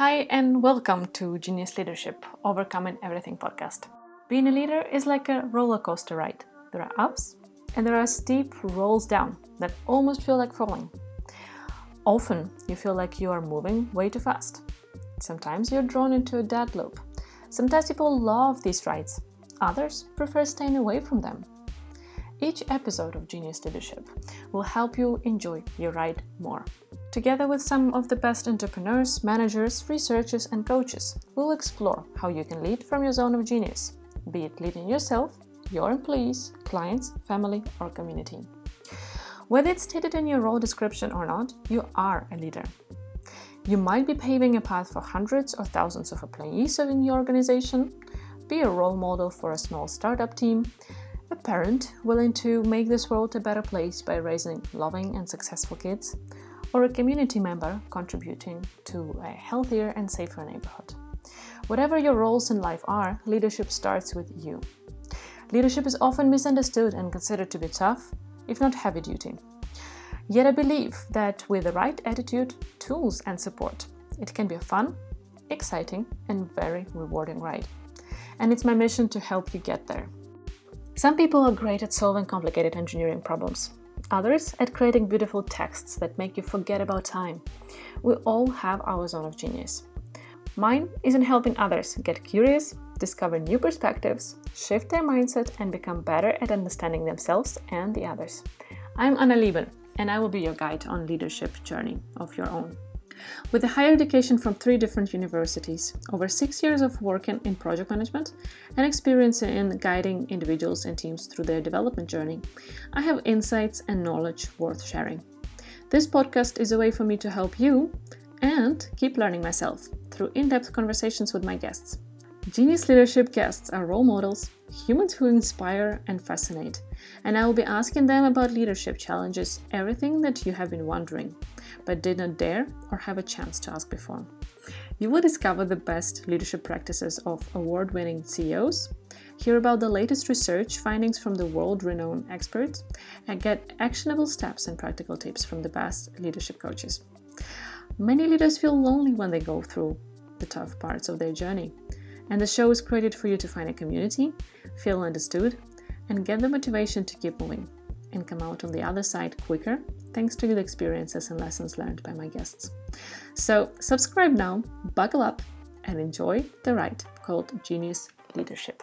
Hi, and welcome to Genius Leadership Overcoming Everything podcast. Being a leader is like a roller coaster ride. There are ups and there are steep rolls down that almost feel like falling. Often you feel like you are moving way too fast. Sometimes you're drawn into a dead loop. Sometimes people love these rides, others prefer staying away from them. Each episode of Genius Leadership will help you enjoy your ride more. Together with some of the best entrepreneurs, managers, researchers, and coaches, we'll explore how you can lead from your zone of genius, be it leading yourself, your employees, clients, family, or community. Whether it's stated in your role description or not, you are a leader. You might be paving a path for hundreds or thousands of employees in your organization, be a role model for a small startup team, a parent willing to make this world a better place by raising loving and successful kids, or a community member contributing to a healthier and safer neighborhood. Whatever your roles in life are, leadership starts with you. Leadership is often misunderstood and considered to be tough, if not heavy duty. Yet I believe that with the right attitude, tools, and support, it can be a fun, exciting, and very rewarding ride. And it's my mission to help you get there. Some people are great at solving complicated engineering problems, others at creating beautiful texts that make you forget about time. We all have our zone of genius. Mine is in helping others get curious, discover new perspectives, shift their mindset, and become better at understanding themselves and the others. I'm Anna Lieben, and I will be your guide on leadership journey of your own. With a higher education from three different universities, over six years of working in project management, and experience in guiding individuals and teams through their development journey, I have insights and knowledge worth sharing. This podcast is a way for me to help you and keep learning myself through in depth conversations with my guests. Genius Leadership guests are role models, humans who inspire and fascinate, and I will be asking them about leadership challenges, everything that you have been wondering but did not dare or have a chance to ask before. You will discover the best leadership practices of award winning CEOs, hear about the latest research findings from the world renowned experts, and get actionable steps and practical tips from the best leadership coaches. Many leaders feel lonely when they go through the tough parts of their journey, and the show is created for you to find a community, feel understood, and get the motivation to keep moving and come out on the other side quicker thanks to the experiences and lessons learned by my guests. So, subscribe now, buckle up, and enjoy the ride called Genius Leadership.